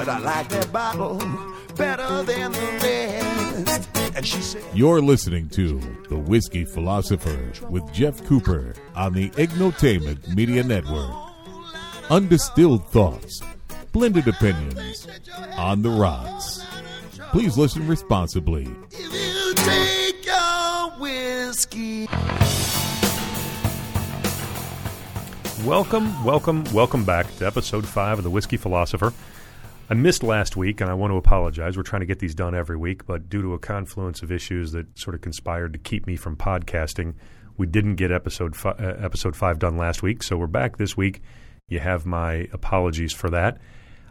but I like that bottle better than the rest. And she said, You're listening to The Whiskey Philosopher with Jeff Cooper on the Ignotainment Media Network. Undistilled thoughts, blended opinions on the rocks. Please listen responsibly. If you take your whiskey. Welcome, welcome, welcome back to episode five of The Whiskey Philosopher. I missed last week, and I want to apologize. We're trying to get these done every week, but due to a confluence of issues that sort of conspired to keep me from podcasting, we didn't get episode fi- uh, episode five done last week. So we're back this week. You have my apologies for that.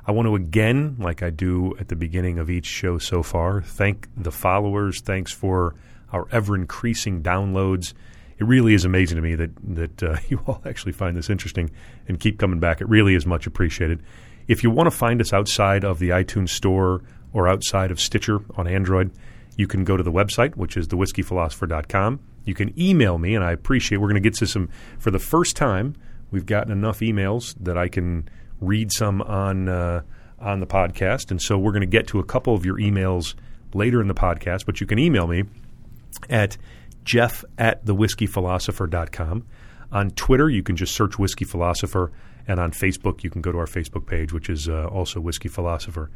I want to again, like I do at the beginning of each show so far, thank the followers. Thanks for our ever increasing downloads. It really is amazing to me that that uh, you all actually find this interesting and keep coming back. It really is much appreciated. If you want to find us outside of the iTunes Store or outside of Stitcher on Android, you can go to the website, which is thewhiskeyphilosopher.com. You can email me, and I appreciate. We're going to get to some for the first time. We've gotten enough emails that I can read some on uh, on the podcast, and so we're going to get to a couple of your emails later in the podcast. But you can email me at jeff at thewhiskeyphilosopher.com. On Twitter, you can just search Whiskey Philosopher, and on Facebook, you can go to our Facebook page, which is uh, also Whiskey Philosopher.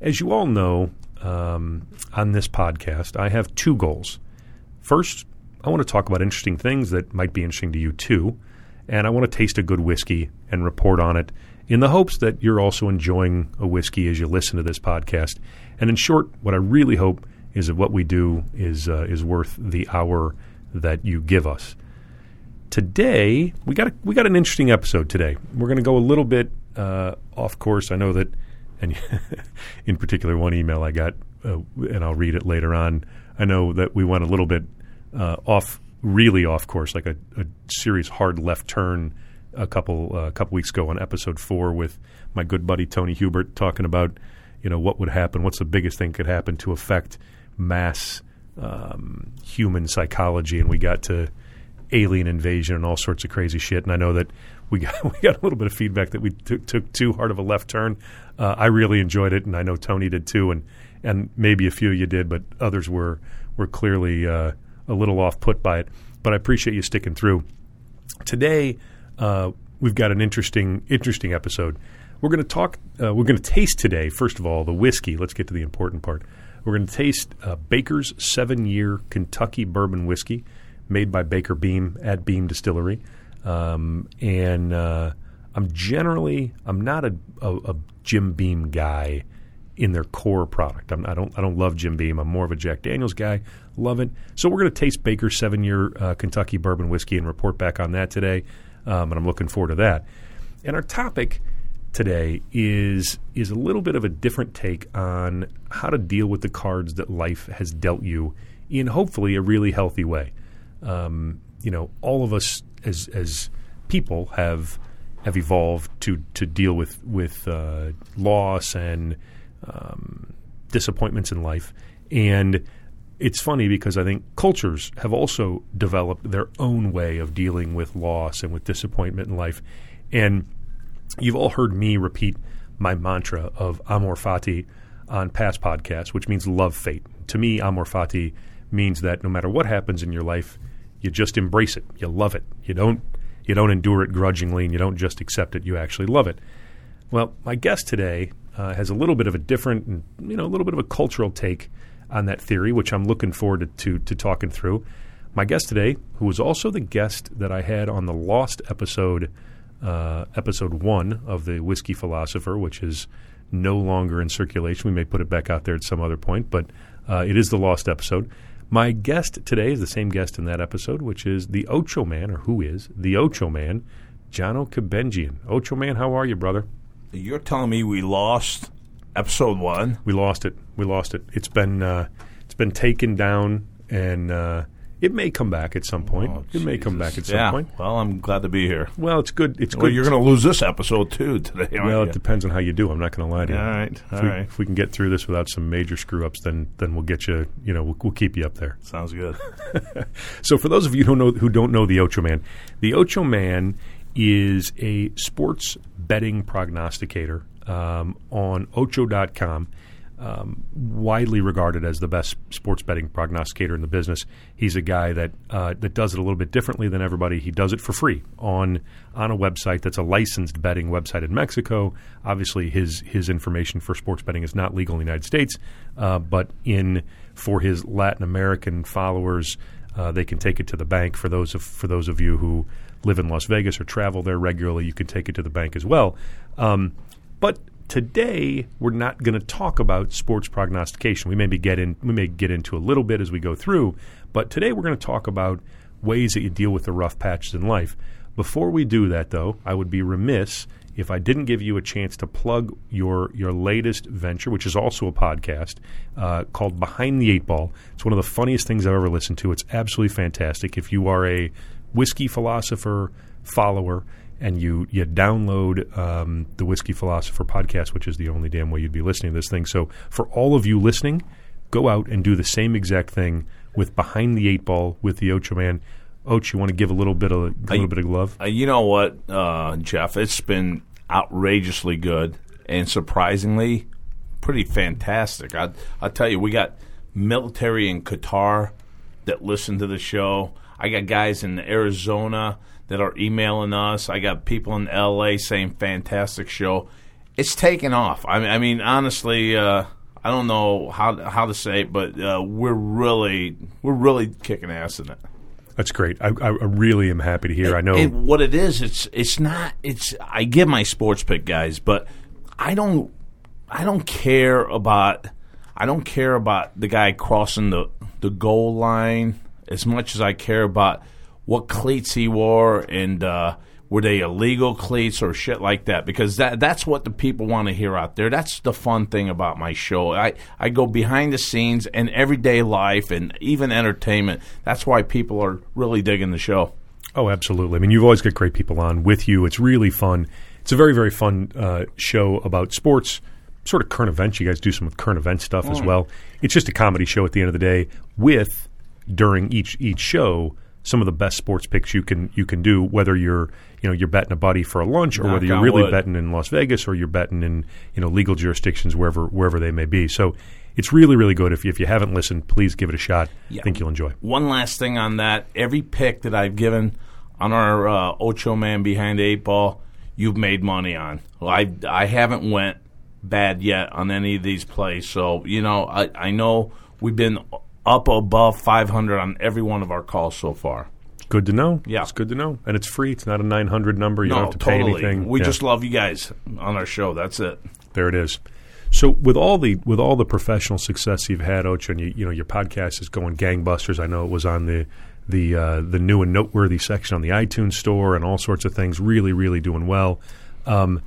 As you all know, um, on this podcast, I have two goals. First, I want to talk about interesting things that might be interesting to you too, and I want to taste a good whiskey and report on it in the hopes that you're also enjoying a whiskey as you listen to this podcast. And in short, what I really hope is that what we do is uh, is worth the hour that you give us. Today, we got a, we got an interesting episode today. We're going to go a little bit uh, off course. I know that, and in particular, one email I got, uh, and I'll read it later on. I know that we went a little bit uh, off, really off course, like a, a serious hard left turn a couple uh, couple weeks ago on episode four with my good buddy Tony Hubert talking about you know what would happen, what's the biggest thing could happen to affect mass um, human psychology, and we got to alien invasion and all sorts of crazy shit. And I know that we got we got a little bit of feedback that we t- took too hard of a left turn. Uh, I really enjoyed it, and I know Tony did too, and and maybe a few of you did, but others were were clearly uh, a little off put by it. But I appreciate you sticking through. Today, uh, we've got an interesting interesting episode. We're going to talk. Uh, we're going to taste today. First of all, the whiskey. Let's get to the important part. We're going to taste uh, Baker's seven year Kentucky bourbon whiskey made by Baker Beam at Beam Distillery. Um, and uh, I'm generally I'm not a, a, a, Jim Beam guy in their core product. I'm, I don't I don't love Jim Beam. I'm more of a Jack Daniels guy. Love it. So we're going to taste Baker's seven year uh, Kentucky bourbon whiskey and report back on that today. Um, and I'm looking forward to that. And our topic today is is a little bit of a different take on how to deal with the cards that life has dealt you in hopefully a really healthy way. Um, you know, all of us as as people have have evolved to to deal with with uh, loss and um, disappointments in life, and it's funny because I think cultures have also developed their own way of dealing with loss and with disappointment in life, and You've all heard me repeat my mantra of amor fati on past podcasts, which means love fate. To me, amor fati means that no matter what happens in your life, you just embrace it. You love it. You don't you don't endure it grudgingly, and you don't just accept it. You actually love it. Well, my guest today uh, has a little bit of a different, you know, a little bit of a cultural take on that theory, which I'm looking forward to, to, to talking through. My guest today, who was also the guest that I had on the Lost episode uh, episode one of the Whiskey Philosopher, which is no longer in circulation. We may put it back out there at some other point, but uh, it is the lost episode. My guest today is the same guest in that episode, which is the Ocho Man, or who is the Ocho Man, Jono Kabenjian. Ocho Man, how are you, brother? You're telling me we lost episode one? We lost it. We lost it. It's been uh, it's been taken down, and uh, it may come back at some point. Oh, it may come back at some yeah. point. Well, I'm glad to be here. Well, it's good. It's Well, good. you're going to lose this episode too today. Aren't well, you? it depends on how you do. I'm not going to lie to you. All right, If we, right. if we can get through this without some major screw ups, then then we'll get you. You know, we'll, we'll keep you up there. Sounds good. So, for those of you who don't know who don't know the Ocho Man, the Ocho Man is a sports betting prognosticator um, on Ocho.com. Um, widely regarded as the best sports betting prognosticator in the business. He's a guy that uh, that does it a little bit differently than everybody. He does it for free on on a website that's a licensed betting website in Mexico. Obviously, his his information for sports betting is not legal in the United States, uh, but in for his Latin American followers, uh, they can take it to the bank. For those of for those of you who live in Las Vegas or travel there regularly, you can take it to the bank as well. Um, but today we're not going to talk about sports prognostication. We maybe get in we may get into a little bit as we go through, but today we're going to talk about ways that you deal with the rough patches in life. Before we do that though, I would be remiss if I didn't give you a chance to plug your your latest venture, which is also a podcast uh, called Behind the Eight Ball. It's one of the funniest things I've ever listened to. It's absolutely fantastic. If you are a whiskey philosopher follower and you you download um, the Whiskey Philosopher podcast, which is the only damn way you'd be listening to this thing. So for all of you listening, go out and do the same exact thing with Behind the Eight Ball with the Ocho Man. Ocho, you want to give a little bit of a little I- bit of love? Uh, you know what, uh, Jeff? It's been outrageously good and surprisingly pretty fantastic. I I tell you, we got military in Qatar that listen to the show. I got guys in Arizona that are emailing us. I got people in L.A. saying fantastic show. It's taken off. I mean, I mean honestly, uh, I don't know how how to say it, but uh, we're really we're really kicking ass in it. That's great. I, I really am happy to hear. I know. And what it is, it's it's not. It's I give my sports pick guys, but I don't. I don't care about. I don't care about the guy crossing the the goal line as much as I care about what cleats he wore and uh, were they illegal cleats or shit like that because that that's what the people want to hear out there. That's the fun thing about my show. I I go behind the scenes and everyday life and even entertainment. That's why people are really digging the show. Oh, absolutely. I mean, you've always got great people on with you. It's really fun. It's a very, very fun uh, show about sports, sort of current events. You guys do some current event stuff as well. It's just a comedy show at the end of the day with during each each show some of the best sports picks you can you can do. Whether you're you know you're betting a buddy for a lunch or Knock whether you're really wood. betting in Las Vegas or you're betting in you know legal jurisdictions wherever wherever they may be. So it's really really good. If you, if you haven't listened, please give it a shot. I think you'll enjoy. One last thing on that: every pick that I've given on our uh, Ocho Man behind the eight ball, you've made money on. Well, I I haven't went bad yet on any of these plays, so you know I I know we've been up above 500 on every one of our calls so far. Good to know. Yeah. it's good to know, and it's free. It's not a nine hundred number. You no, don't have to pay totally. anything. We Yeah. just love you guys on our show. That's it. There it is. So with all the with all the professional success you've had, Ocho, and you, you know your podcast is going gangbusters. I know it was on the the uh, the new and noteworthy section on the iTunes store and all sorts of things. Really, really doing well. Um,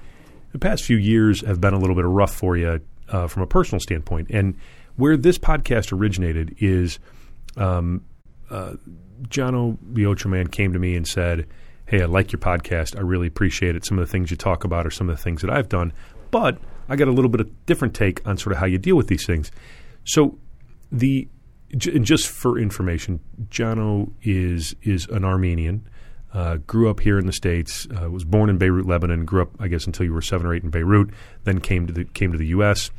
the past few years have been a little bit rough for you uh, from a personal standpoint, and where this podcast originated is um, uh, the Ocho Man came to me and said, "Hey, I like your podcast. I really appreciate it. Some of the things you talk about are some of the things that I've done, but I got a little bit of different take on sort of how you deal with these things." So the and just for information, Jono is is an Armenian. Uh, grew up here in the states. Uh, was born in Beirut, Lebanon. Grew up, I guess, until you were seven or eight in Beirut. Then came to the came to the U.S.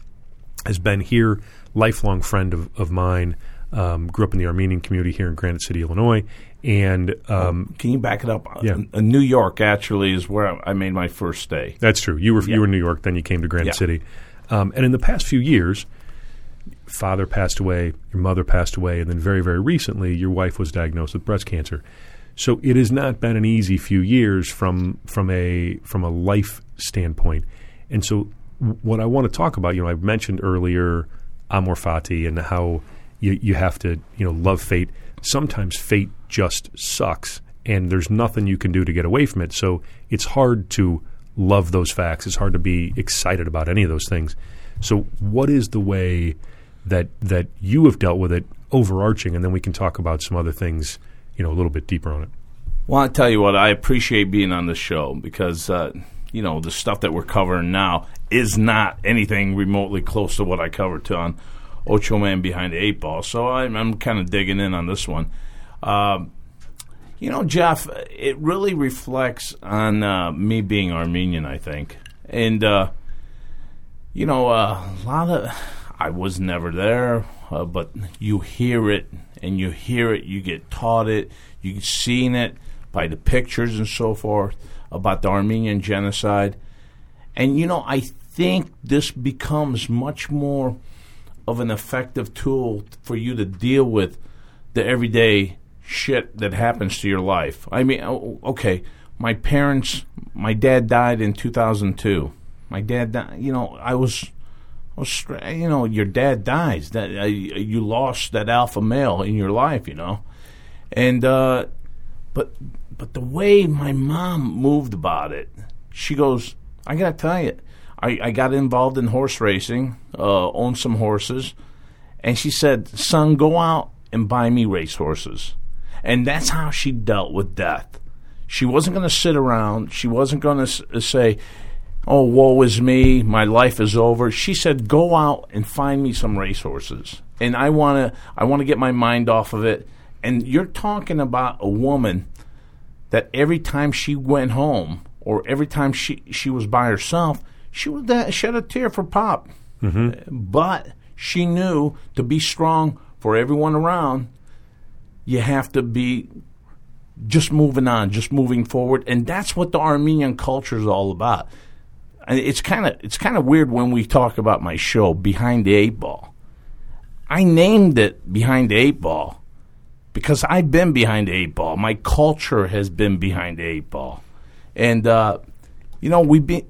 Has been here, lifelong friend of, of mine. Um, grew up in the Armenian community here in Granite City, Illinois, and um, Can you back it up? Yeah. Uh, New York actually is where I I made my first stay. That's true. You were Yeah. you were in New York, then you came to Granite Yeah. City, um, and in the past few years, father passed away, your mother passed away, and then very very recently, your wife was diagnosed with breast cancer. So it has not been an easy few years from from a from a life standpoint, and so what I want to talk about, you know, I mentioned earlier amor fati and how you you have to you know love fate. Sometimes fate just sucks, and there's nothing you can do to get away from it. So it's hard to love those facts. It's hard to be excited about any of those things. So what is the way that that you have dealt with it overarching, and then we can talk about some other things, you know, a little bit deeper on it. Well, I tell you what, I appreciate being on the show because uh, you know the stuff that we're covering now is not anything remotely close to what I covered on Ocho Man Behind the Eight Ball. So I'm, I'm kind of digging in on this one. Um, you know, Jeff, it really reflects on uh, me being Armenian, I think, and uh, you know, uh, a lot of. I was never there, uh, but you hear it and you hear it. You get taught it. You've seen it by the pictures and so forth about the Armenian genocide. And, you know, I think this becomes much more of an effective tool for you to deal with the everyday shit that happens to your life. I mean, okay, my parents, my dad died in 2002. My dad you know, I was you know, your dad dies. That uh, you lost that alpha male in your life, you know, and uh, but but the way my mom moved about it, she goes, I gotta tell you, I, I got involved in horse racing, uh, owned some horses, and she said, son, go out and buy me race horses, and that's how she dealt with death. She wasn't going to sit around. She wasn't going to s- say, oh, woe is me, my life is over. She said, go out and find me some racehorses. And I want to I want to get my mind off of it. And you're talking about a woman that every time she went home or every time she, she was by herself, she would uh, shed a tear for Pop. But she knew to be strong for everyone around, you have to be just moving on, just moving forward. And that's what the Armenian culture is all about and it's kind of it's kind of weird when we talk about my show behind the eight ball. I named it behind the eight ball because I've been behind the eight ball. My culture has been behind the eight ball, and uh, you know we be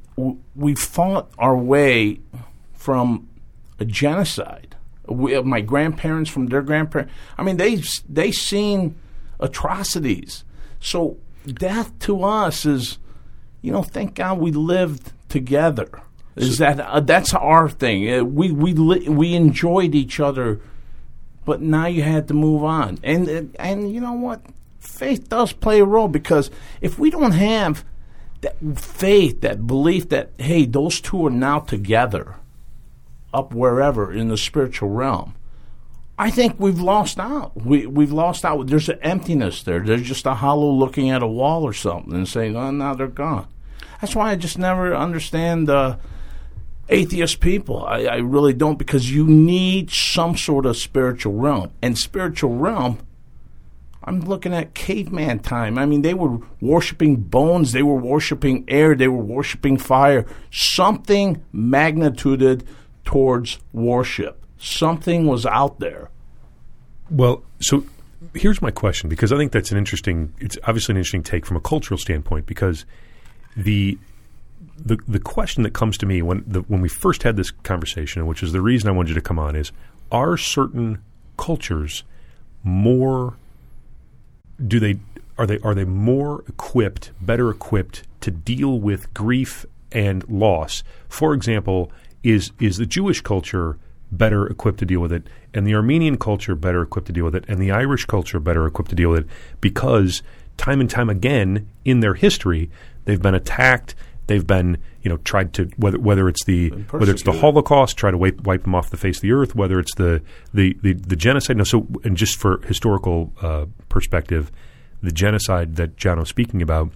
we fought our way from a genocide. We, my grandparents from their grandparents. I mean, they they seen atrocities. So death to us is, you know, thank God we lived together. Is that uh, that's our thing? Uh, we we li- we enjoyed each other, but now you had to move on. And and you know what? Faith does play a role because if we don't have that faith, that belief that hey, those two are now together, up wherever in the spiritual realm, I think we've lost out. We we've lost out. There's an emptiness there. There's just a hollow looking at a wall or something and saying, "Oh, now they're gone." That's why I just never understand uh, atheist people. I, I really don't because you need some sort of spiritual realm. And spiritual realm, I'm looking at caveman time. I mean, they were worshiping bones, they were worshiping air, they were worshiping fire. Something magnituded towards worship. Something was out there. Well, so here's my question because I think that's an interesting. It's obviously an interesting take from a cultural standpoint because the the the question that comes to me when the, when we first had this conversation, which is the reason I wanted you to come on, is are certain cultures more do they are they are they more equipped, better equipped to deal with grief and loss? For example, is is the Jewish culture better equipped to deal with it, and the Armenian culture better equipped to deal with it, and the Irish culture better equipped to deal with it because time and time again in their history they've been attacked, they've been you know tried to whether whether it's the whether it's the. Holocaust, try to wipe wipe them off the face of the earth, whether it's the the the, the genocide. No, so and just for historical uh, perspective, the genocide that John was speaking about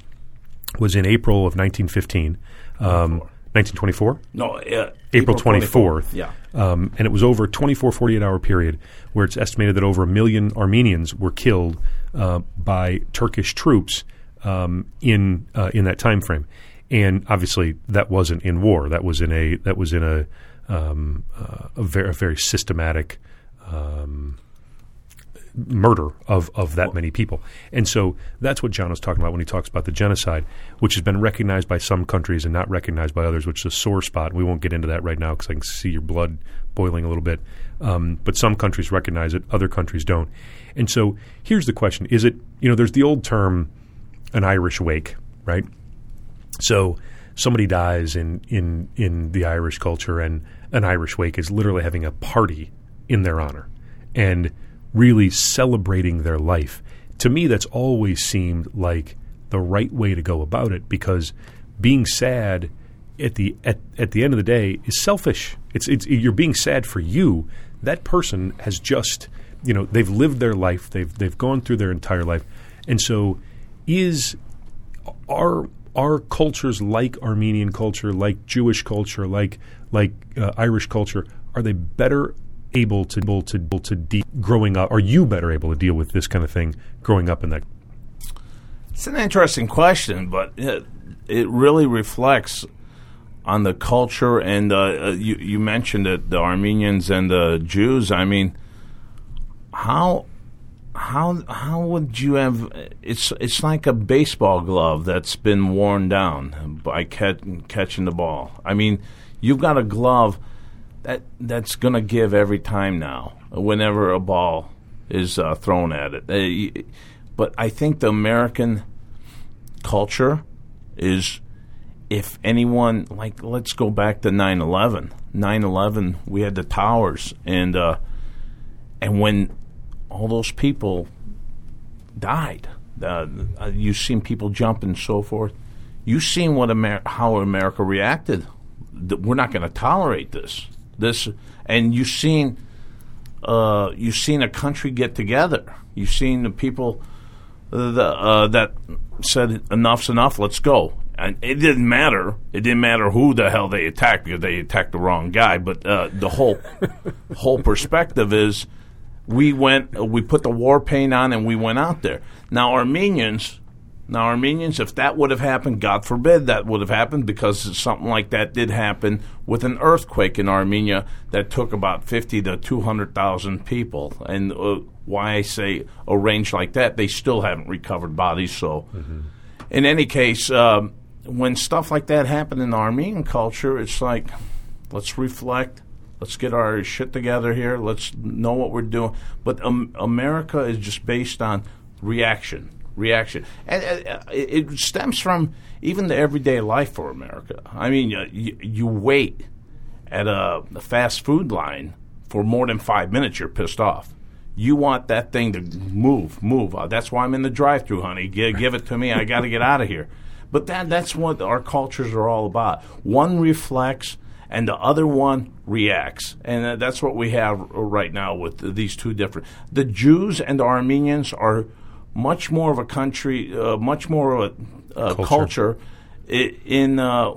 was in April of 1915, um, 1924. No, uh, April 24th. Yeah. Um, and it was over a 24, 48 hour period where it's estimated that over a million Armenians were killed uh, by Turkish troops um, in uh, in that time frame. And obviously, that wasn't in war. That was in a that was in a um, uh, a, very, a very systematic um, murder of, of that many people. And so that's what John was talking about when he talks about the genocide, which has been recognized by some countries and not recognized by others, which is a sore spot. We won't get into that right now because I can see your blood boiling a little bit. Um, but some countries recognize it, other countries don't. And so here's the question Is it, you know, there's the old term, an Irish wake, right? So somebody dies in, in, in the Irish culture, and an Irish wake is literally having a party in their honor and really celebrating their life. To me, that's always seemed like the right way to go about it because being sad at the at, at the end of the day is selfish. It's it's you're being sad for you. That person has just you know they've lived their life. They've they've gone through their entire life, and so is are are cultures like Armenian culture, like Jewish culture, like like uh, Irish culture, are they better able to able to able to de- growing up? Are you better able to deal with this kind of thing growing up in that? It's an interesting question, but it, it really reflects on the culture. And uh, uh, you, you mentioned it, the Armenians and the Jews. I mean, how how how would you have? It's it's like a baseball glove that's been worn down by catch, catching the ball. I mean, you've got a glove that that's going to give every time now. Whenever a ball is uh, thrown at it, uh, but I think the American culture is if anyone like let's go back to 9/11 9/11 we had the towers and uh, and when all those people died uh, you've seen people jump and so forth you've seen what Amer- how America reacted we're not going to tolerate this this and you've seen uh, you've seen a country get together you've seen the people the, uh, that said enough's enough. Let's go. And it didn't matter. It didn't matter who the hell they attacked because they attacked the wrong guy. But uh, the whole whole perspective is we went, we put the war paint on, and we went out there. Now Armenians. Now, Armenians, if that would have happened, God forbid that would have happened, because something like that did happen with an earthquake in Armenia that took about fifty to two hundred thousand people, and uh, why I say a range like that, they still haven't recovered bodies. So, mm-hmm. in any case, um, when stuff like that happened in Armenian culture, it's like, let's reflect. Let's get our shit together here. Let's know what we're doing. But um, America is just based on reaction, reaction, and uh, it, stems from even the everyday life for America. I mean, you, you wait at a, a fast food line for more than five minutes, you're pissed off you want that thing to move, move. Uh, that's why I'm in the drive-through, honey. Give, give it to me. I got to get out of here. But that that's what our cultures are all about. One reflects and the other one reacts. And uh, that's what we have right now with these two different. The Jews and the Armenians are much more of a country, uh, much more of a uh, culture. culture. In uh,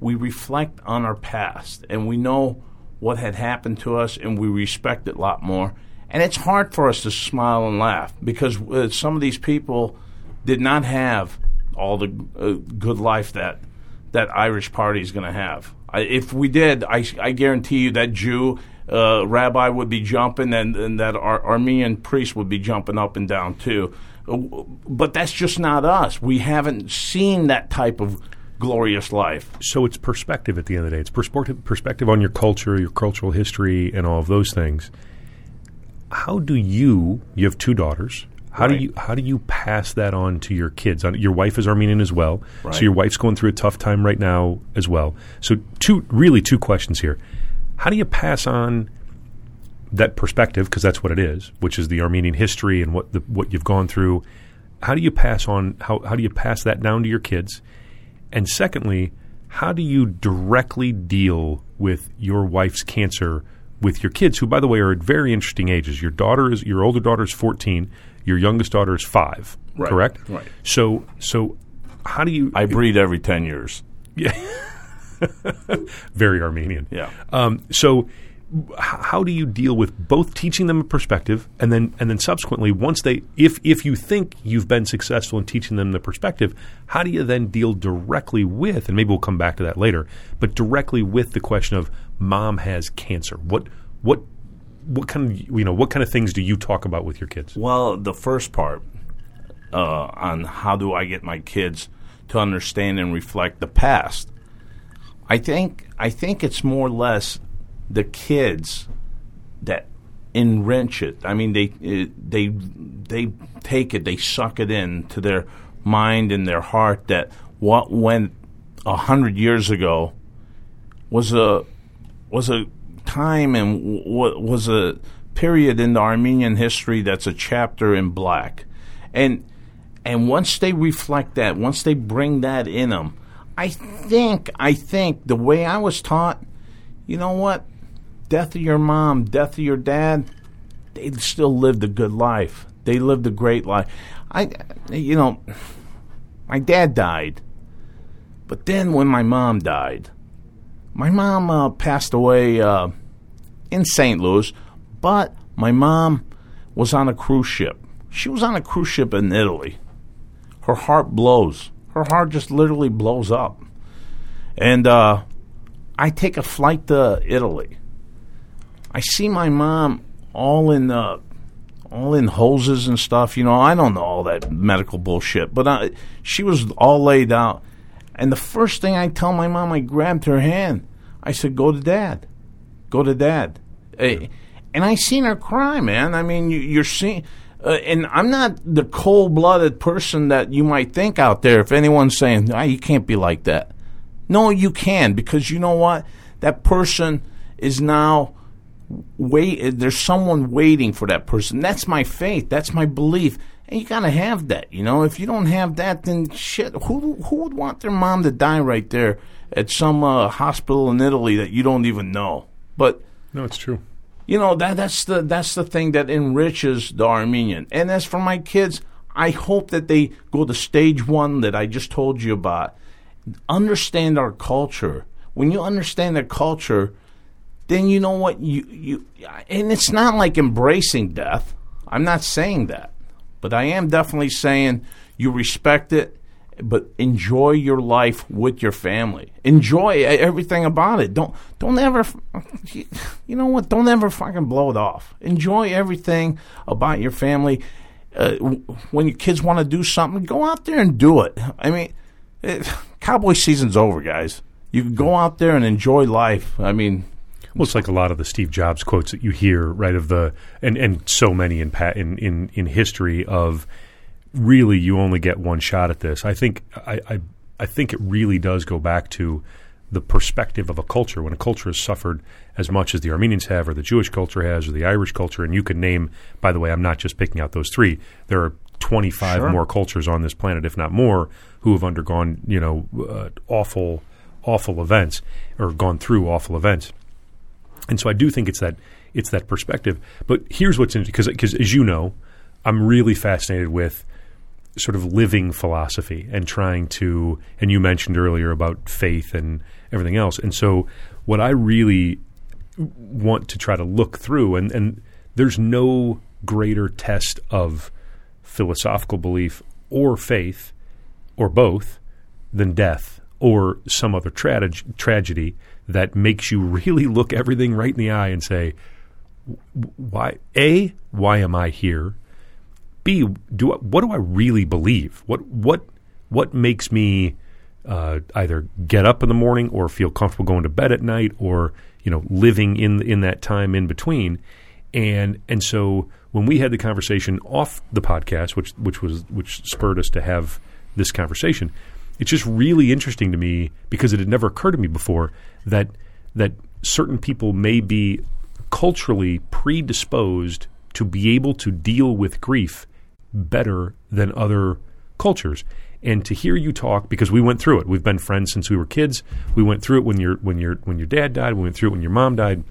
we reflect on our past and we know what had happened to us and we respect it a lot more. And it's hard for us to smile and laugh because uh, some of these people did not have all the uh, good life that that Irish party is going to have. If we did, I, I, guarantee you that Jew uh, rabbi would be jumping, and, and that Ar- Armenian priest would be jumping up and down too. Uh, but that's just not us. We haven't seen that type of glorious life. So it's perspective at the end of the day. It's perspective, perspective on your culture, your cultural history, and all of those things how do you? You have two daughters. How right. do you how do you pass that on to your kids? Uh, your wife is Armenian as well, right. so your wife's going through a tough time right now as well. So two really two questions here. How do you pass on that perspective because that's what it is, which is the Armenian history and what the, what you've gone through? How do you pass on how how do you pass that down to your kids? And secondly, how do you directly deal with your wife's cancer? with your kids, who, by the way, are at very interesting ages. Your daughter is your older daughter is fourteen. Your youngest daughter is five. Right. Correct. Right. So so how do you? I breed every ten years. Yeah. very Armenian. Yeah. Um, so how do you deal with both teaching them a perspective and then and then subsequently once they if if you think you've been successful in teaching them the perspective how do you then deal directly with and maybe we'll come back to that later but directly with the question of mom has cancer what what what kind of you know what kind of things do you talk about with your kids well the first part uh, on how do I get my kids to understand and reflect the past I think I think it's more or less the kids that enrich it. I mean, they they they take it, they suck it in to their mind and their heart that what went a hundred years ago was a was a time and w- was a period in the Armenian history that's a chapter in black, and and once they reflect that, once they bring that in them, I think I think the way I was taught, you know what death of your mom, death of your dad, they still lived a good life. They lived a great life. I, you know, my dad died, But then when my mom died, my mom uh, passed away uh, in St. Louis, but my mom was on a cruise ship. She was on a cruise ship in Italy. Her heart blows. Her heart just literally blows up. And uh, I take a flight to Italy. I see my mom all in uh, all in hoses and stuff. You know, I don't know all that medical bullshit, but uh, she was all laid out. And the first thing I tell my mom, I grabbed her hand. I said, "Go to dad, go to dad." Uh, and I seen her cry, man. I mean, you, you're seeing. Uh, and I'm not the cold-blooded person that you might think out there. If anyone's saying, ah, "You can't be like that," no, you can because you know what? That person is now wait. There's someone waiting for that person. That's my faith. That's my belief. And you gotta have that. You know, if you don't have that, then shit. Who who would want their mom to die right there at some uh, hospital in Italy that you don't even know? But No, it's true. you know that that's the that's the thing that enriches the Armenian. And as for my kids, I hope that they go to stage one that I just told you about. Understand our culture. When you understand their culture, then you know what you you and it's not like embracing death. I'm not saying that. But I am definitely saying you respect it but enjoy your life with your family. Enjoy everything about it. Don't don't ever you know what? Don't ever fucking blow it off. Enjoy everything about your family. Uh, when your kids want to do something, go out there and do it. I mean, it, cowboy season's over, guys. You can go out there and enjoy life. I mean, Well, it's like a lot of the Steve Jobs quotes that you hear, right? Of the and and so many in in in, in history of really you only get one shot at this. I think I, I I think it really does go back to the perspective of a culture. When a culture has suffered as much as the Armenians have, or the Jewish culture has, or the Irish culture, and you can name. By the way, I'm not just picking out those three. There are 25 Sure. more cultures on this planet, if not more, who have undergone you know uh, awful awful events or gone through awful events. And so I do think it's that it's that perspective. But here's what's interesting because as you know, I'm really fascinated with sort of living philosophy and trying to. And you mentioned earlier about faith and everything else. And so what I really want to try to look through and and there's no greater test of philosophical belief or faith or both than death or some other trage- tragedy that makes you really look everything right in the eye and say, why? A, why am I here? B, do I, what do I really believe? What what what makes me uh, either get up in the morning or feel comfortable going to bed at night or you know living in in that time in between? And and so when we had the conversation off the podcast, which which was which spurred us to have this conversation, it's just really interesting to me because it had never occurred to me before that that certain people may be culturally predisposed to be able to deal with grief better than other cultures. And to hear you talk, because we went through it. We've been friends since we were kids. We went through it when your when your when your dad died. We went through it when your mom died.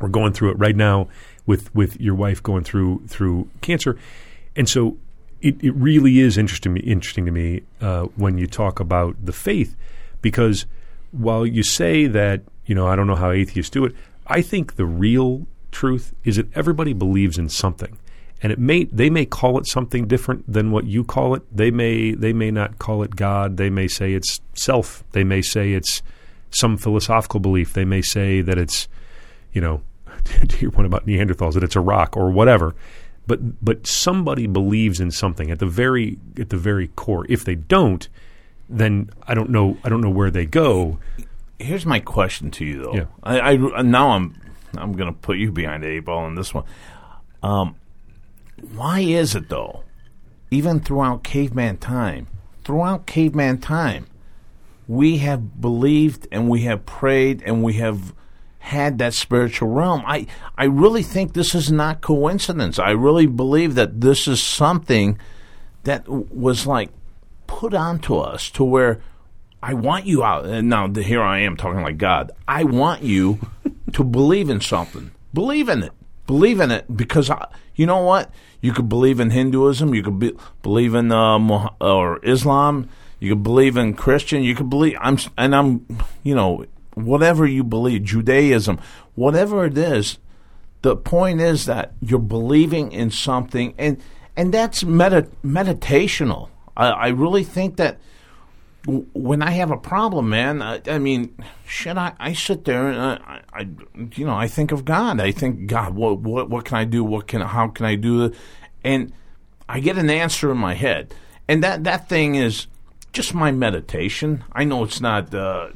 We're going through it right now with with your wife going through through cancer. And so it, it really is interesting interesting to me uh, when you talk about the faith, because while you say that you know I don't know how atheists do it, I think the real truth is that everybody believes in something, and it may they may call it something different than what you call it. They may they may not call it God. They may say it's self. They may say it's some philosophical belief. They may say that it's you know to your point about Neanderthals that it's a rock or whatever. But but somebody believes in something at the very at the very core. If they don't, then I don't know I don't know where they go. here's my question to you though. Yeah. I, I now I'm I'm gonna put you behind the eight ball on this one. Um, why is it though? Even throughout caveman time, throughout caveman time, we have believed and we have prayed and we have had that spiritual realm. I I really think this is not coincidence. I really believe that this is something that was like put onto us to where I want you out. And now here I am talking like God. I want you to believe in something. Believe in it. Believe in it because I, you know what? You could believe in Hinduism. You could be, believe in uh, or Islam. You could believe in Christian. You could believe I'm and I'm you know whatever you believe Judaism, whatever it is. The point is that you're believing in something, and and that's meta, meditational. I, I really think that w- when I have a problem, man, I, I mean, shit, I, I sit there and I, I, you know, I think of God. I think, God, what, what, what can I do? What can, how can I do? And I get an answer in my head, and that that thing is just my meditation. I know it's not uh,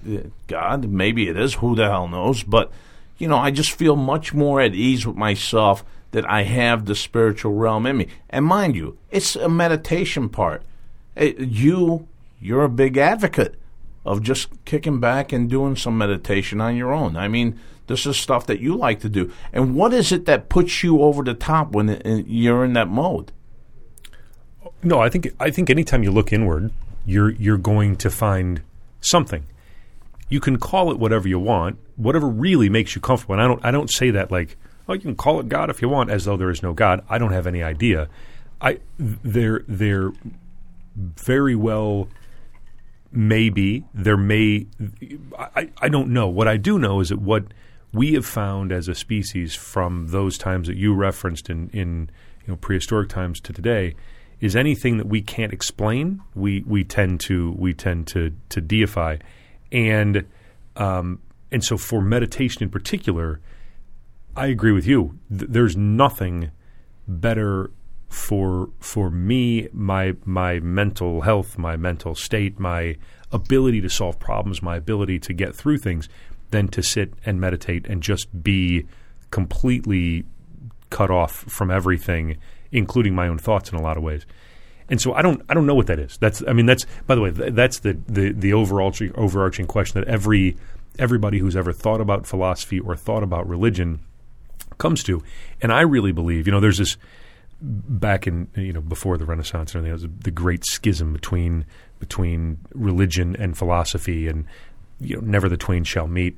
God. Maybe it is. Who the hell knows? But you know, I just feel much more at ease with myself that I have the spiritual realm in me. And mind you, it's a meditation part. Eh, You, you're a big advocate of just kicking back and doing some meditation on your own. I mean, this is stuff that you like to do. And what is it that puts you over the top when it, you're in that mode? No, I think I think anytime you look inward, you're you're going to find something. You can call it whatever you want, whatever really makes you comfortable. And I don't I don't say that like, oh, you can call it God if you want, as though there is no God. I don't have any idea. I there there very well maybe there may I, I don't know what i do know is that what we have found as a species from those times that you referenced in, in you know prehistoric times to today is anything that we can't explain we, we tend to we tend to to deify. And um, and so for meditation in particular I agree with you. Th- there's nothing better for for me my my mental health my mental state my ability to solve problems my ability to get through things than to sit and meditate and just be completely cut off from everything including my own thoughts in a lot of ways and so I don't I don't know what that is that's I mean that's by the way th- that's the the the overarching overarching question that every everybody who's ever thought about philosophy or thought about religion comes to. And I really believe, you know, there's this back in you know before the Renaissance and everything, was the great schism between between religion and philosophy, and you know, never the twain shall meet.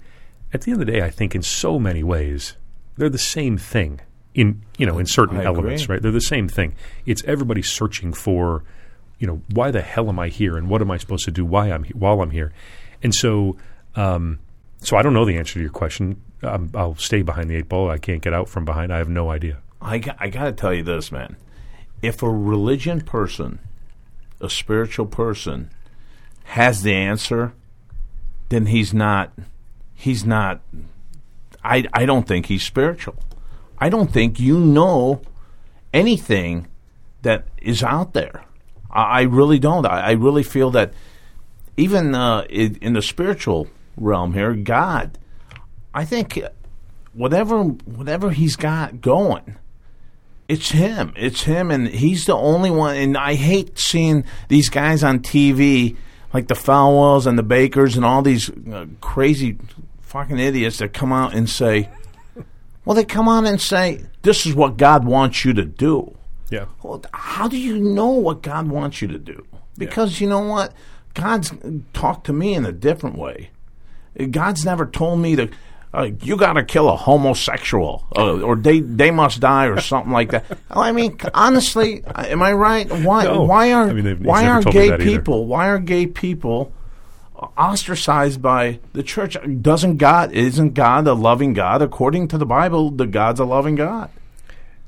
At the end of the day, I think in so many ways they're the same thing. In you know, in certain I elements, agree. right? They're the same thing. It's everybody searching for, you know, why the hell am I here, and what am I supposed to do? Why I'm he- while I'm here, and so, um, so I don't know the answer to your question. Um, I'll stay behind the eight ball. I can't get out from behind. I have no idea. I, got- I got to tell you this, man. If a religion person, a spiritual person, has the answer, then he's not. He's not. I I don't think he's spiritual. I don't think you know anything that is out there. I, I really don't. I, I really feel that even uh, in, in the spiritual realm here, God, I think whatever whatever he's got going, it's him. It's him, and he's the only one. And I hate seeing these guys on TV, like the Falwells and the Bakkers and all these uh, crazy fucking idiots that come out and say, well, they come on and say, this is what God wants you to do. Yeah. Well, how do you know what God wants you to do? Because you know what? God's talked to me in a different way. God's never told me to. Uh, you got to kill a homosexual, uh, or they they must die, or something like that. I mean, honestly, am I right? Why No. why are I mean, why are gay that either. people why are gay people ostracized by the church? Doesn't God isn't God a loving God? According to the Bible, the God's a loving God.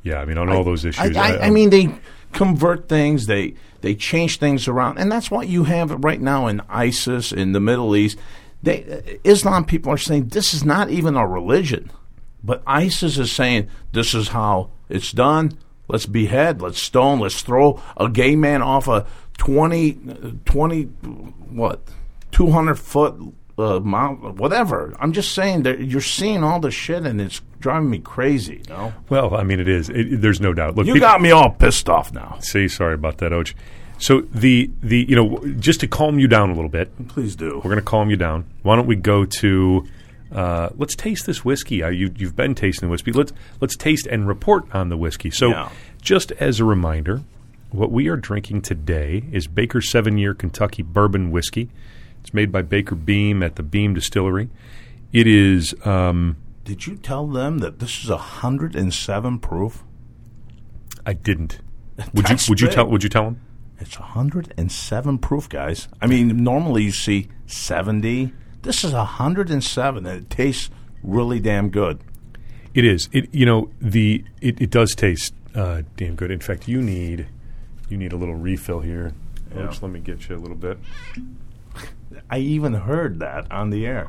Yeah, I mean, on all those issues. I, I, I mean, they convert things, they they change things around, and that's what you have right now in ISIS in the Middle East. They, uh, Islam people are saying this is not even a religion, but ISIS is saying this is how it's done. Let's behead, let's stone, let's throw a gay man off a 20, uh, 20 what, 200 foot uh, mount, whatever. I'm just saying that you're seeing all the shit and it's driving me crazy, you know? well, I mean, it is. It, there's no doubt. Look, You people- got me all pissed off now. See, sorry about that, Och. So the the you know just to calm you down a little bit, Please do. we're going to calm you down. Why don't we go to uh, let's taste this whiskey. Uh, you, you've been tasting the whiskey. Let's let's taste and report on the whiskey. So, Yeah. just as a reminder, what we are drinking today is Baker Seven Year Kentucky Bourbon Whiskey. It's made by Baker Beam at the Beam Distillery. It is. Um, Did you tell them that this is a hundred and seven proof? I didn't. Would you? Would you big. tell? Would you tell him? It's 107 proof, guys. I mean, normally you see 70. This is 107, and it tastes really damn good. It is. It you know the it, it does taste uh, damn good. In fact, you need you need a little refill here. Yeah. Folks, let me get you a little bit. I even heard that on the air.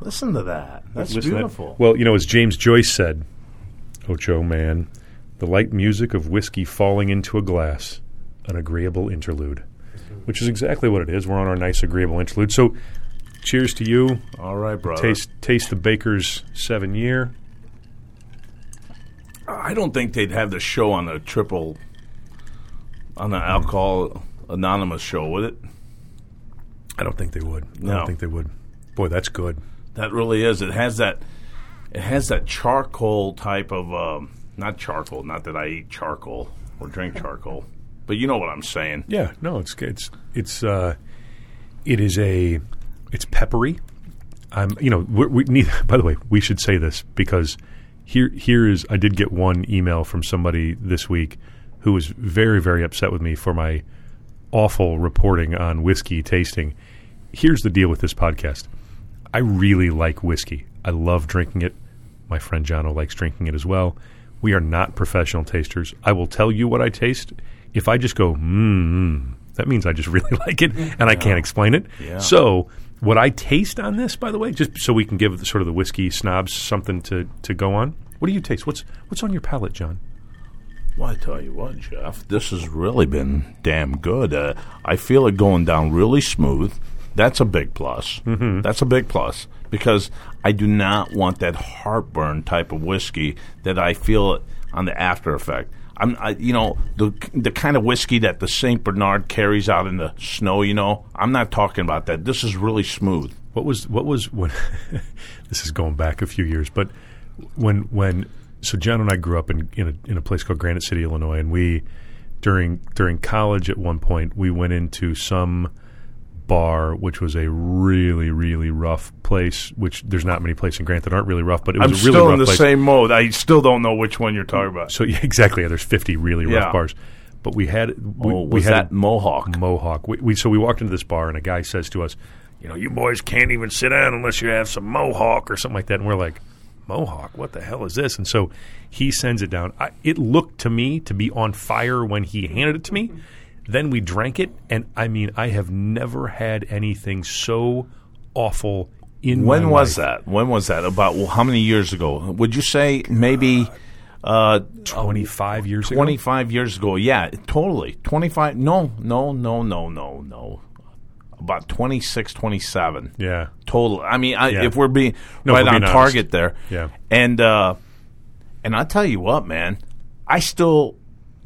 Listen to that. That's Listen to that. beautiful. Well, you know, as James Joyce said, Ocho man, the light music of whiskey falling into a glass, an agreeable interlude, which is exactly what it is. We're on our nice agreeable interlude. So, cheers to you. All right, brother. Taste taste the Baker's seven year. I don't think they'd have the show on a triple, on an alcohol anonymous show, would it? I don't think they would. I don't think they would. Boy, that's good. That really is. It has that. It has that charcoal type of um, not charcoal. Not that I eat charcoal or drink charcoal, but you know what I'm saying. Yeah, no, it's it's it's uh, it is a it's peppery. I'm you know we, we need. By the way, we should say this because here here is I did get one email from somebody this week who was very very upset with me for my awful reporting on whiskey tasting. Here's the deal with this podcast. I really like whiskey. I love drinking it. My friend Jono likes drinking it as well. We are not professional tasters. I will tell you what I taste. If I just go, mmm, that means I just really like it and I can't explain it. Yeah. So, what I taste on this, by the way, just so we can give the, sort of the whiskey snobs something to, to go on. What do you taste? What's what's on your palate, John? Well, I tell you what, Jeff, this has really been damn good. Uh, I feel it going down really smooth. That's a big plus. Mm-hmm. That's a big plus because I do not want that heartburn type of whiskey that I feel on the after effect. I'm, I, you know, the the kind of whiskey that the Saint Bernard carries out in the snow. You know, I'm not talking about that. This is really smooth. What was what was when? this is going back a few years, but when when so John and I grew up in in a, in a place called Granite City, Illinois, and we during during college at one point we went into some bar which was a really really rough place which there's not many places in Granite that aren't really rough but it was I'm a really still rough in the place. same mode. I still don't know which one you're talking about. so yeah, exactly yeah, there's 50 really rough Yeah. bars but we had we, oh, we was had that Mohawk? Mohawk. We, we so we walked into this bar and a guy says to us, "You know, you boys can't even sit down unless you have some Mohawk or something like that." And we're like, "Mohawk? What the hell is this?" And so he sends it down. I, it looked to me to be on fire when he handed it to me. Then we drank it, and I mean, I have never had anything so awful in When was life. that? When was that? About well, how many years ago? Would you say maybe uh, Twenty five years ago. 25 years ago? Yeah, totally. 25. No, no, no, no, no, no. About 26, 27. Yeah. Total. I mean, I, Yeah. if we're being No, right we're on being target there. Yeah. And uh, and I tell you what, man, I still.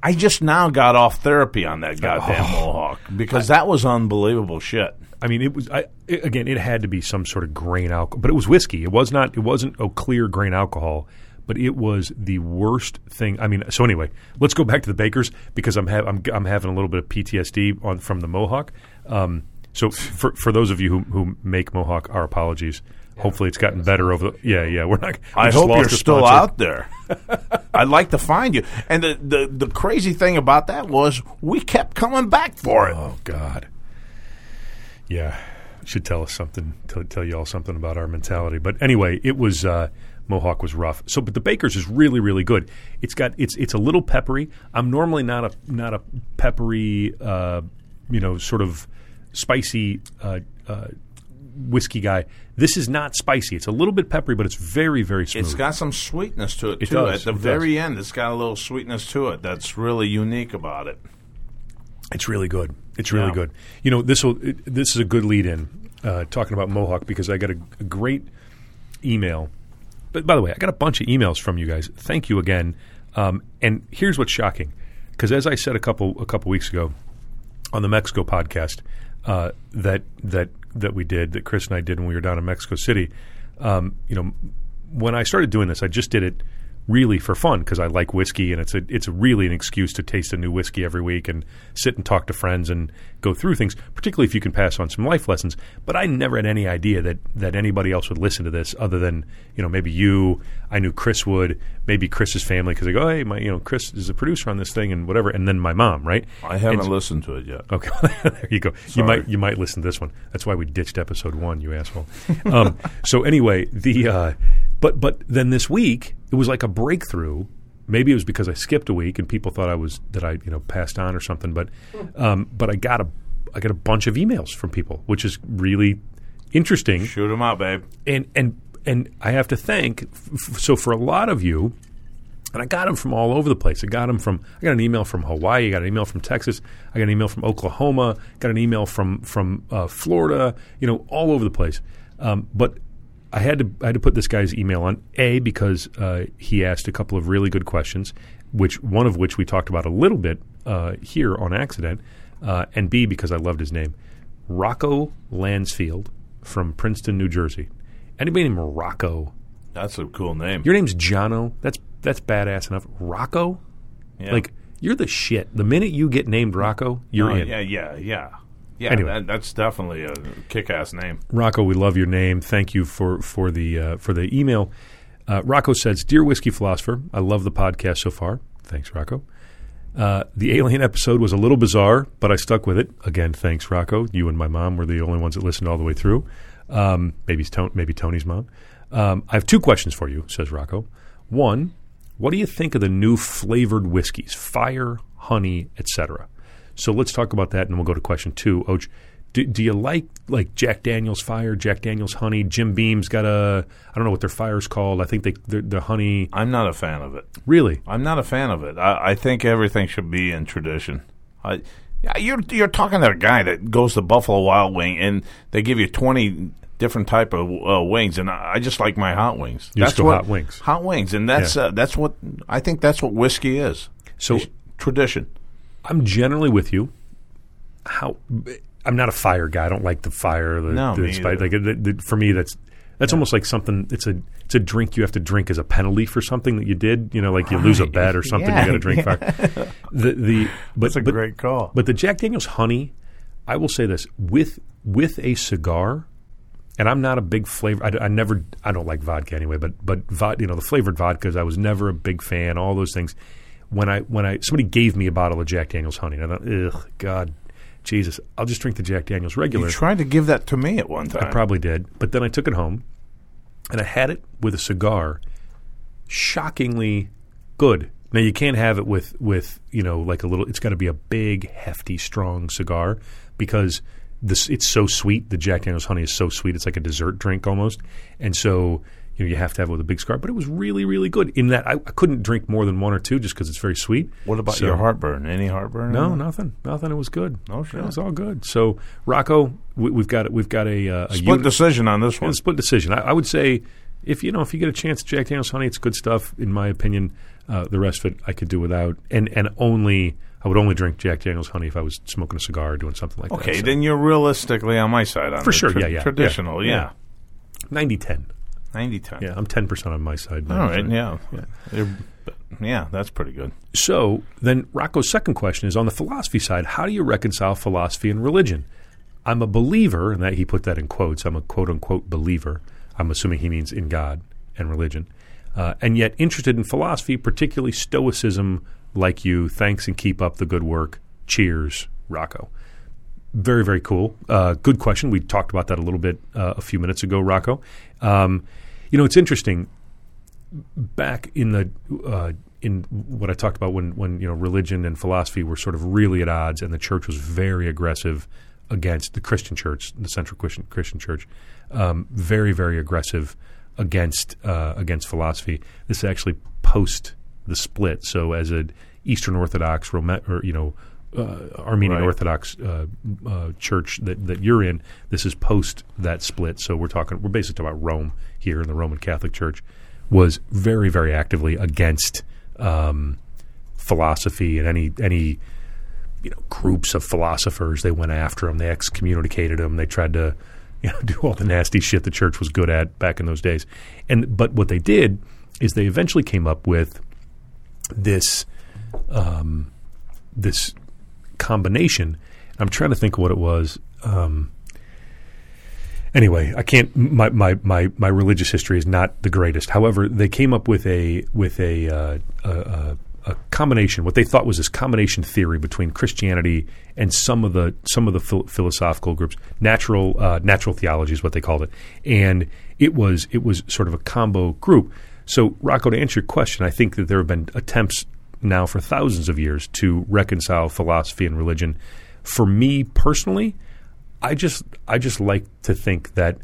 I just now got off therapy on that goddamn Oh. Mohawk because that was unbelievable shit. I mean, it was I, it, again. It had to be some sort of grain alcohol, but it was whiskey. It was not. It wasn't a clear grain alcohol, but it was the worst thing. I mean, so anyway, let's go back to the bakers because I'm ha- I'm, I'm having a little bit of PTSD on from the Mohawk. Um, so for for those of you who who make Mohawk, our apologies. Hopefully, it's gotten better over. the Yeah, yeah. We're not. I we just hope you're still out there. I'd like to find you. And the, the the crazy thing about that was we kept coming back for it. Oh God. Yeah, should tell us something. Tell, tell you all something about our mentality. But anyway, it was uh, Mohawk was rough. So, but the Baker's is really, really good. It's got it's it's a little peppery. I'm normally not a not a peppery, uh, you know, sort of spicy uh, uh, whiskey guy. This is not spicy. It's a little bit peppery, but it's very, very smooth. It's got some sweetness to it, It too. does, At the it does. very end, it's got a little sweetness to it that's really unique about it. It's really good. It's really Yeah. good. You know, this will this is a good lead in uh, talking about Mohawk because I got a, a great email. But by the way, I got a bunch of emails from you guys. Thank you again. Um, and here's what's shocking, because as I said a couple a couple weeks ago on the Mexico podcast uh, that that that we did that Chris and I did when we were down in Mexico City. Um, you know, when I started doing this, I just did it really for fun because I like whiskey and it's a it's really an excuse to taste a new whiskey every week and sit and talk to friends and go through things, particularly if you can pass on some life lessons. But I never had any idea that that anybody else would listen to this other than you know maybe you. I knew Chris would, maybe Chris's family because they go, hey, my you know Chris is a producer on this thing and whatever, and then my mom, right? I haven't And- listened to it yet. Okay, there you go. Sorry. You might you might listen to this one. That's why we ditched episode one, you asshole. um, so anyway, the uh, but but then this week it was like a breakthrough. Maybe it was because I skipped a week and people thought I was that I you know passed on or something. But um, but I got a I got a bunch of emails from people, which is really interesting Shoot him out, babe. and and and I have to thank. F- f- so for a lot of you, and I got them from all over the place. I got them from. I got an email from Hawaii. I got an email from Texas. I got an email from Oklahoma. Got an email from from uh, Florida. You know, all over the place. Um, but I had to I had to put this guy's email on a because uh, he asked a couple of really good questions, which one of which we talked about a little bit uh, here on accident, uh, and b because I loved his name, Rocco Lansfield from Princeton, New Jersey. Anybody named Rocco? That's a cool name. Your name's Jono. That's that's badass enough. Rocco, yeah. like you're the shit. The minute you get named Rocco, you're Oh, in. Yeah, yeah, yeah. Yeah, Anyway. that, that's definitely a kick-ass name. Rocco, we love your name. Thank you for for the uh, for the email. Uh, Rocco says, "Dear whiskey philosopher, I love the podcast so far. Thanks, Rocco. Uh, the alien episode was a little bizarre, but I stuck with it. Again, thanks, Rocco. You and my mom were the only ones that listened all the way through. Um, maybe maybe Tony's mom. Um, I have two questions for you," says Rocco. One, what do you think of the new flavored whiskeys, fire, honey, etc.? So let's talk about that, and we'll go to question two. Och, do, do you like like Jack Daniel's Fire, Jack Daniel's Honey? Jim Beam's got a I don't know what their fire's called. I think they the, the honey I'm not a fan of it. really. I'm not a fan of it. I, I think everything should be in tradition. I, you're you're talking to a guy that goes to Buffalo Wild Wing and they give you twenty different type of uh, wings, and I, I just like my hot wings. You go what, hot wings. Hot wings, and that's Yeah. uh, that's what I think. That's what whiskey is. So It's tradition. I'm generally with you. How I'm not a fire guy. I don't like the fire. The, No, the me either. Like the, the, for me, that's that's almost like something. It's a it's a drink you have to drink as a penalty for something that you did. You know, like you lose a bet or something. Yeah, you got to drink fire. The the but That's a but, great call. But the Jack Daniel's honey, I will say this with with a cigar, and I'm not a big flavor. I, I never I don't like vodka anyway. But but you know the flavored vodkas, I was never a big fan. All those things. When I when I somebody gave me a bottle of Jack Daniel's honey, and I thought, ugh, God, Jesus, I'll just drink the Jack Daniel's regular. You tried to give that to me at one time. I probably did, but then I took it home, and I had it with a cigar. Shockingly good. Now you can't have it with with you know like a little. It's got to be a big, hefty, strong cigar because this it's so sweet. The Jack Daniel's honey is so sweet. It's like a dessert drink almost, and so you know you have to have it with a big cigar. But it was really, really good. In that I, I couldn't drink more than one or two just because it's very sweet. What about So- your heartburn? Any heartburn? no, nothing, nothing. It was good. No shit. It was all good. So Rocco, we, we've got we've got a, uh, a Split uni- decision on this one. split decision. I, I would say if you know if you get a chance, Jack Daniel's honey, it's good stuff in my opinion. Uh, the rest of it I could do without, and and only I would only drink Jack Daniel's honey if I was smoking a cigar or doing something like that. Okay, So, then you're realistically on my side on For sure, tra- yeah, yeah, traditional, yeah, yeah. 90-10. 90 10. Yeah, I'm ten percent on my side. All right, yeah. Yeah. Yeah, that's pretty good. So then Rocco's second question is on the philosophy side, how do you reconcile philosophy and religion? I'm a believer, and that he put that in quotes. I'm a quote unquote believer. I'm assuming he means in God and religion. Uh, and yet interested in philosophy, particularly Stoicism, like you. Thanks and keep up the good work. Cheers, Rocco. Very, very cool. Uh, good question. We talked about that a little bit uh, a few minutes ago, Rocco. Um, you know, it's interesting back in the uh, in what I talked about when when you know religion and philosophy were sort of really at odds, and the church was very aggressive against the Christian church, the Central Christian Christian Church, um, very very aggressive against uh, against philosophy. This is actually post the split. So as an Eastern Orthodox, Roma- or you know. Uh, Armenian Right. Orthodox uh, uh, church that, that you're in. This is post that split, so we're talking. We're basically talking about Rome here in the Roman Catholic Church was very, very actively against um, philosophy and any any you know groups of philosophers. They went after them. They excommunicated them. They tried to you know do all the nasty shit the church was good at back in those days. And but what they did is they eventually came up with this um, this combination. I'm trying to think what it was. Um, anyway, I can't. My, my, my, my religious history is not the greatest. However, they came up with a with a, uh, a, a combination, what they thought was this combination theory between Christianity and some of the some of the phil- philosophical groups. Natural uh, natural theology is what they called it, and it was it was sort of a combo group. So, Rocco, to answer your question, I think that there have been attempts now for thousands of years to reconcile philosophy and religion. For me personally, I just I just like to think that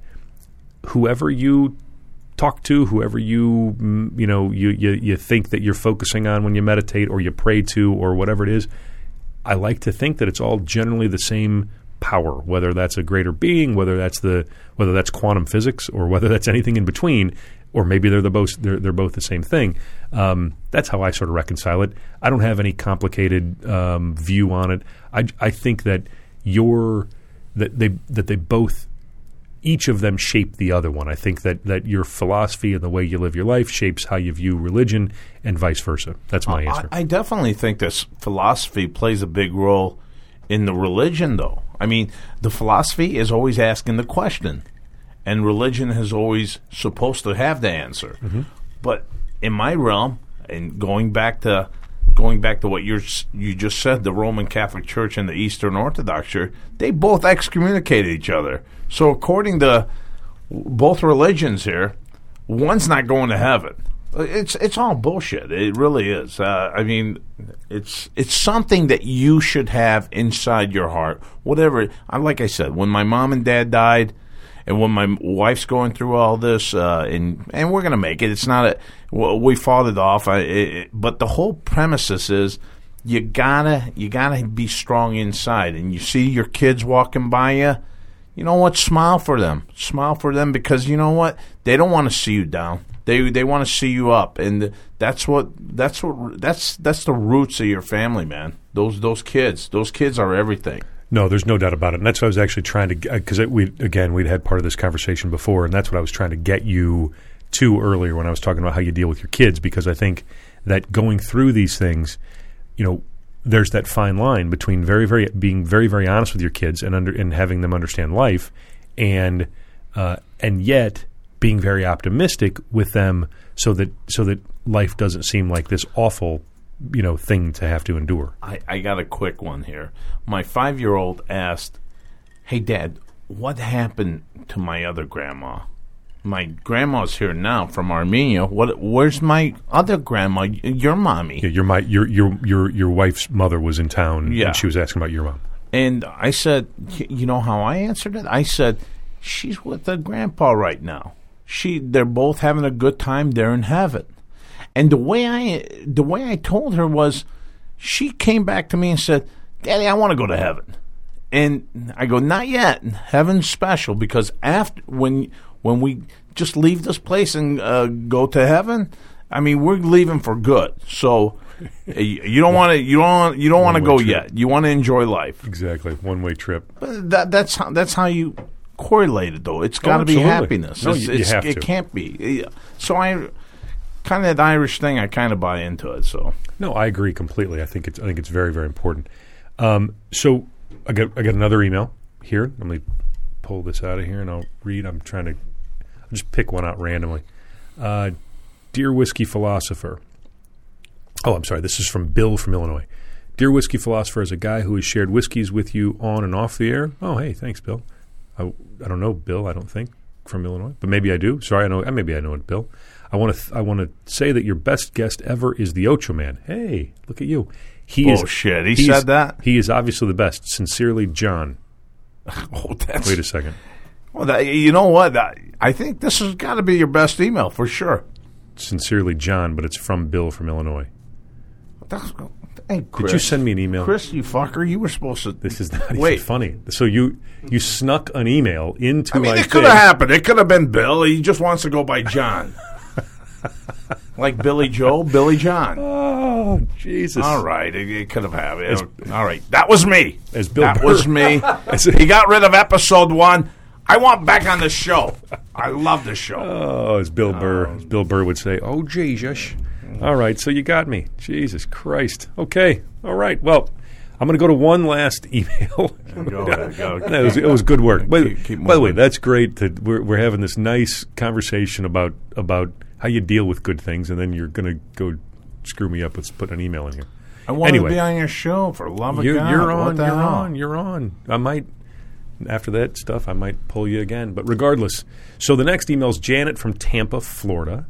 whoever you talk to, whoever you mm, you know you, you you think that you're focusing on when you meditate or you pray to or whatever it is, I like to think that it's all generally the same power, whether that's a greater being, whether that's the whether that's quantum physics or whether that's anything in between, or maybe they're the both they're, they're both the same thing. Um, that's how I sort of reconcile it. I don't have any complicated um, view on it. I I think that your that they that they both each of them shape the other one. I think that, that your philosophy and the way you live your life shapes how you view religion and vice versa. That's my answer. I, I definitely think this philosophy plays a big role in the religion, though. I mean, the philosophy is always asking the question, and religion has always supposed to have the answer. But in my realm, and going back to going back to what you you just said, the Roman Catholic Church and the Eastern Orthodox Church, they both excommunicated each other. So according to both religions here, one's not going to heaven. It's it's all bullshit. It really is. Uh, I mean, it's it's something that you should have inside your heart. Whatever. I Like I said, when my mom and dad died, and when my wife's going through all this, uh, and and we're gonna make it. It's not a we fought it off. I, it, but the whole premises is you gotta you gotta be strong inside, and you see your kids walking by you. You know what? Smile for them. Smile for them because you know what? They don't want to see you down. They they want to see you up, and that's what that's what that's that's the roots of your family, man. Those those kids, those kids are everything. No, there's no doubt about it, and that's what I was actually trying to because we again we'd had part of this conversation before, and that's what I was trying to get you to earlier when I was talking about how you deal with your kids because I think that going through these things, you know, there's that fine line between very very being very very honest with your kids and under and having them understand life, and uh, and yet being very optimistic with them so that so that life doesn't seem like this awful you know thing to have to endure. I, I got a quick one here. My five year old asked, Hey, Dad, what happened to my other grandma? My grandma's here now from Armenia. What? Where's my other grandma? Your mommy? Yeah, your my your your your your wife's mother was in town Yeah. and she was asking about your mom. And I said, You know how I answered it? I said, She's with her grandpa right now. She, they're both having a good time. They're in heaven. And the way I, the way I told her was, she came back to me and said, "Daddy, I want to go to heaven." And I go, "Not yet. Heaven's special because after when when we just leave this place and uh, go to heaven, I mean, we're leaving for good. So you don't want to you don't you don't want to go trip. yet. You want to enjoy life. Exactly, one way trip. But that that's how that's how you correlate it though. It's got to be Oh, happiness. No, It's- you- you it's- have it to. can't be. So I kind of that Irish thing. I kind of buy into it. So No, I agree completely. I think it's I think it's very very important. Um, so I got I got another email here. Let me pull this out of here and I'll read. I'm trying to I'll just pick one out randomly. Uh, Dear whiskey philosopher. Oh, I'm sorry. This is from Bill from Illinois. Dear whiskey philosopher, as a guy who has shared whiskeys with you on and off the air. Oh, hey, thanks, Bill. I, I don't know Bill. I don't think from Illinois, but maybe I do. Sorry, I know. Maybe I know it, Bill. I want to. Th- I want to say that your best guest ever is the Ocho Man. Hey, look at you. He is oh, Bullshit. He said that? He is obviously the best. Sincerely, John. oh, that's Wait a second. well. That, you know what? I, I think this has got to be your best email for sure. Sincerely, John, but it's from Bill from Illinois. That's, hey, Chris, Did you send me an email? Chris? You fucker! You were supposed to. This is not Wait. even funny. So you you snuck an email into I mean, my it could have happened. It could have been Bill. He just wants to go by John. like Billy Joe, Billy John. Oh Jesus! All right, it, it could have happened. All right, that was me. as Bill that Burr- was me. He got rid of episode one. I want back on the show. I love the show. Oh, as Bill Burr, oh. as Bill Burr would say, "Oh Jesus." All right, so you got me. Jesus Christ. Okay. All right. Well, I'm going to go to one last email. Go ahead, go. No, it, was, it was good work. By, Keep- keep by the way, that's great that we're, we're having this nice conversation about about how you deal with good things, and then you're going to go screw me up with putting an email in here. I want anyway, to be on your show for love of you're, God. you're on. You're hell? on. You're on. I might after that stuff. I might pull you again. But regardless, so the next email is Janet from Tampa, Florida.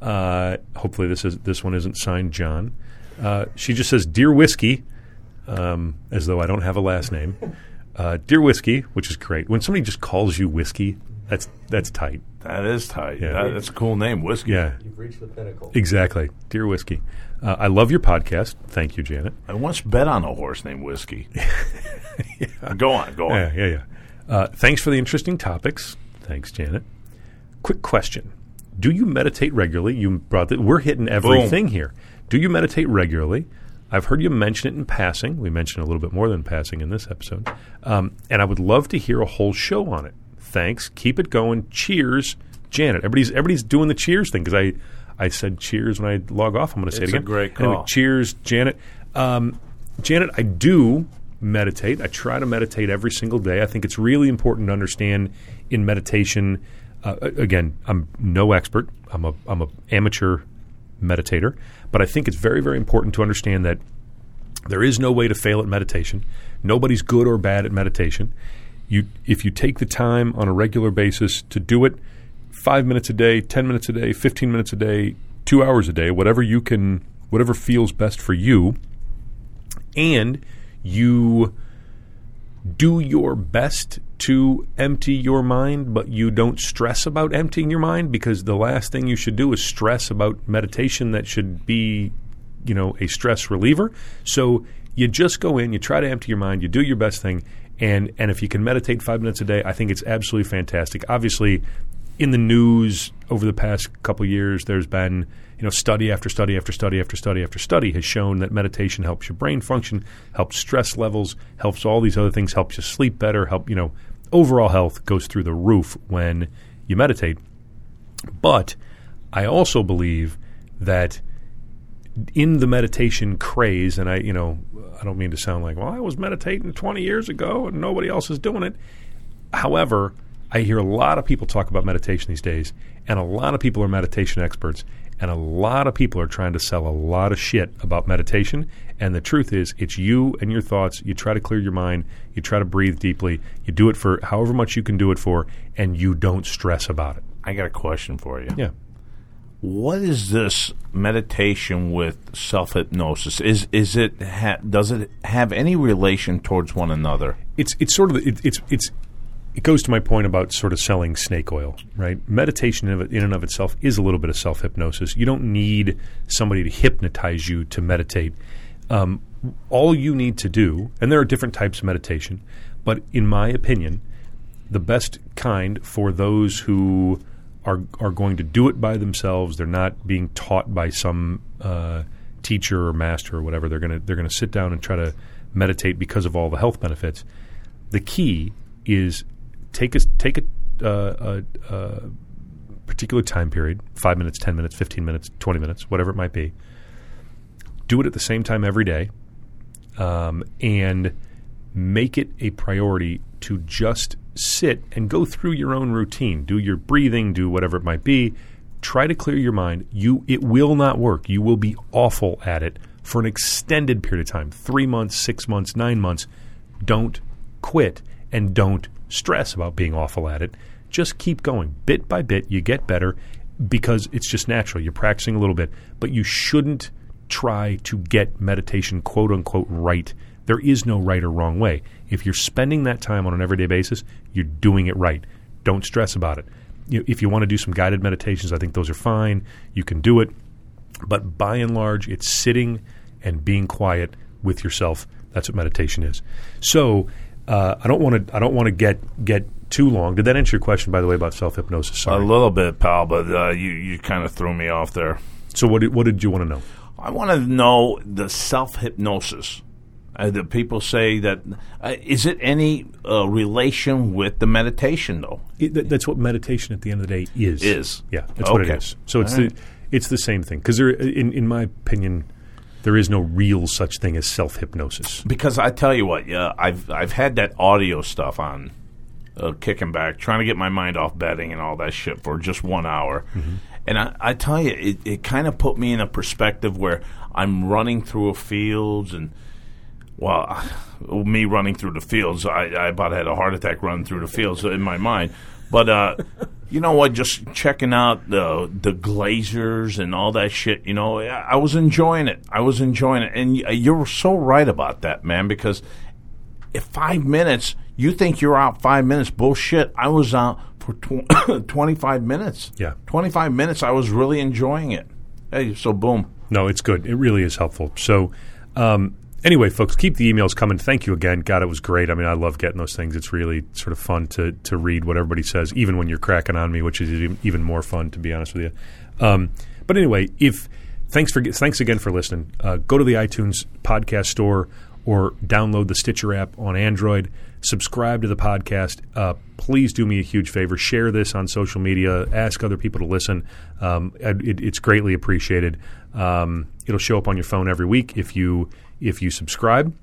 Uh, hopefully this is this one isn't signed John. Uh, she just says, "Dear whiskey," um, as though I don't have a last name. Uh, Dear whiskey, which is great. When somebody just calls you whiskey, that's that's tight. That is tight. Yeah. That- that's a cool name, whiskey. Yeah, You've reached the pinnacle. exactly. Dear whiskey, uh, I love your podcast. Thank you, Janet. I once bet on a horse named Whiskey. Go on, go on. Yeah, yeah, yeah. Uh, thanks for the interesting topics. Thanks, Janet. Quick question: Do you meditate regularly? You brought that. We're hitting everything here. Do you meditate regularly? I've heard you mention it in passing. We mentioned a little bit more than passing in this episode, um, and I would love to hear a whole show on it. Thanks. Keep it going. Cheers, Janet. Everybody's everybody's doing the cheers thing because I I said cheers when I log off. I'm going to say It's it a again. great Anyway, call. cheers, Janet. Um, Janet, I do meditate. I try to meditate every single day. I think it's really important to understand in meditation. Uh, again, I'm no expert. I'm a I'm a amateur meditator, but I think it's very very important to understand that there is no way to fail at meditation. Nobody's good or bad at meditation. You, if you take the time on a regular basis to do it, five minutes a day, ten minutes a day, fifteen minutes a day, two hours a day, whatever you can, whatever feels best for you, and you do your best to empty your mind, but you don't stress about emptying your mind because the last thing you should do is stress about meditation that should be, you know, a stress reliever. So you just go in, you try to empty your mind, you do your best thing, and and if you can meditate five minutes a day, I think it's absolutely fantastic. Obviously, in the news over the past couple years, there's been you know study after study after study after study after study has shown that meditation helps your brain function, helps stress levels, helps all these other things, helps you sleep better, help you know overall health goes through the roof when you meditate. But I also believe that in the meditation craze, and I, you know, I don't mean to sound like, well, I was meditating 20 years ago and nobody else is doing it. However, I hear a lot of people talk about meditation these days, and a lot of people are meditation experts, and a lot of people are trying to sell a lot of shit about meditation. And the truth is, it's you and your thoughts. You try to clear your mind, you try to breathe deeply, you do it for however much you can do it for, and you don't stress about it. I got a question for you. Yeah. What is this meditation with self hypnosis? Is is it ha- does it have any relation towards one another? it's it's sort of it, it's it's it goes to my point about sort of selling snake oil, right? Meditation in, and of itself is a little bit of self hypnosis. You don't need somebody to hypnotize you to meditate. Um, all you need to do, and there are different types of meditation, but in my opinion, the best kind for those who are are going to do it by themselves. They're not being taught by some uh, teacher or master or whatever. They're gonna they're gonna sit down and try to meditate because of all the health benefits. The key is take a take a, uh, a, a particular time period five minutes, ten minutes, fifteen minutes, twenty minutes, whatever it might be. Do it at the same time every day, um, and make it a priority to just sit and go through your own routine. Do your breathing, do whatever it might be. Try to clear your mind. You it will not work. You will be awful at it for an extended period of time. 3 months, 6 months, 9 months. Don't quit and don't stress about being awful at it. Just keep going. Bit by bit you get better because it's just natural. You're practicing a little bit, but you shouldn't try to get meditation quote unquote right. There is no right or wrong way. If you're spending that time on an everyday basis, you're doing it right. Don't stress about it. You if you want to do some guided meditations, I think those are fine. You can do it. But by and large, it's sitting and being quiet with yourself. That's what meditation is. So uh, I don't want to. I don't want to get get too long. Did that answer your question, by the way, about self hypnosis? A little bit, pal, but uh, you you kind of threw me off there. so what did, what did you want to know? I want to know the self hypnosis. Uh, the people say that uh, is it any uh, relation with the meditation though? It, that, that's what meditation at the end of the day is. Is. yeah, that's what it is. Okay. So it's right. the it's the same thing because there, in in my opinion, there is no real such thing as self hypnosis. Because I tell you what, yeah, I've I've had that audio stuff on, uh, kicking back, trying to get my mind off betting and all that shit for just one hour, and I, I tell you, it, it kind of put me in a perspective where I'm running through a fields and. Well, me running through the fields, I, I about had a heart attack running through the fields in my mind. But uh, you know what? Just checking out the the Glazers and all that shit. You know, I, I was enjoying it. I was enjoying it, and you're so right about that, man. Because if five minutes, you think you're out five minutes, bullshit. I was out for tw- 25 minutes. Yeah. 25 minutes. I was really enjoying it. Hey, so boom. No, it's good. It really is helpful. So, um, anyway, folks, keep the emails coming. Thank you again. God, it was great. I mean, I love getting those things. It's really sort of fun to to read what everybody says, even when you're cracking on me, which is even, more fun, to be honest with you. Um, but anyway, if thanks for thanks again for listening. Uh, go to the iTunes podcast store or download the Stitcher app on Android. Subscribe to the podcast. Uh, please do me a huge favor. Share this on social media. Ask other people to listen. Um, it, it's greatly appreciated. Um, it'll show up on your phone every week if you if you subscribe.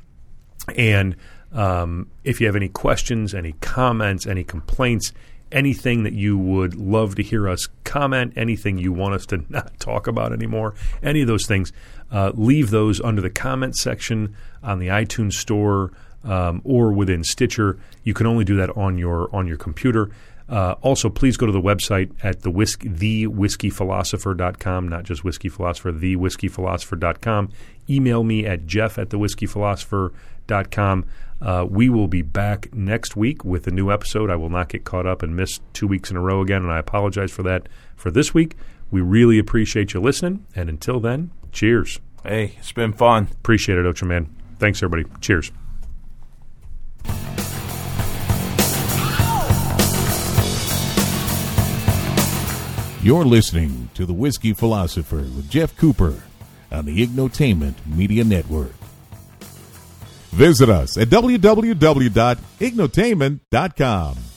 And um, if you have any questions, any comments, any complaints, anything that you would love to hear us comment, anything you want us to not talk about anymore, any of those things, uh, leave those under the comment section on the iTunes store um, or within Stitcher. You can only do that on your on your computer. Uh, also, please go to the website at the whisk, thewhiskeyphilosopher.com, not just whiskey philosopher, thewhiskeyphilosopher.com. Email me at jeff at thewhiskeyphilosopher.com. Uh, we will be back next week with a new episode. I will not get caught up and miss two weeks in a row again, and I apologize for that for this week. We really appreciate you listening, and until then, cheers. Hey, it's been fun. Appreciate it, Ocho Man. Thanks, everybody. Cheers. You're listening to The Whiskey Philosopher with Jeff Cooper on the Ignotainment Media Network. Visit us at www.ignotainment.com.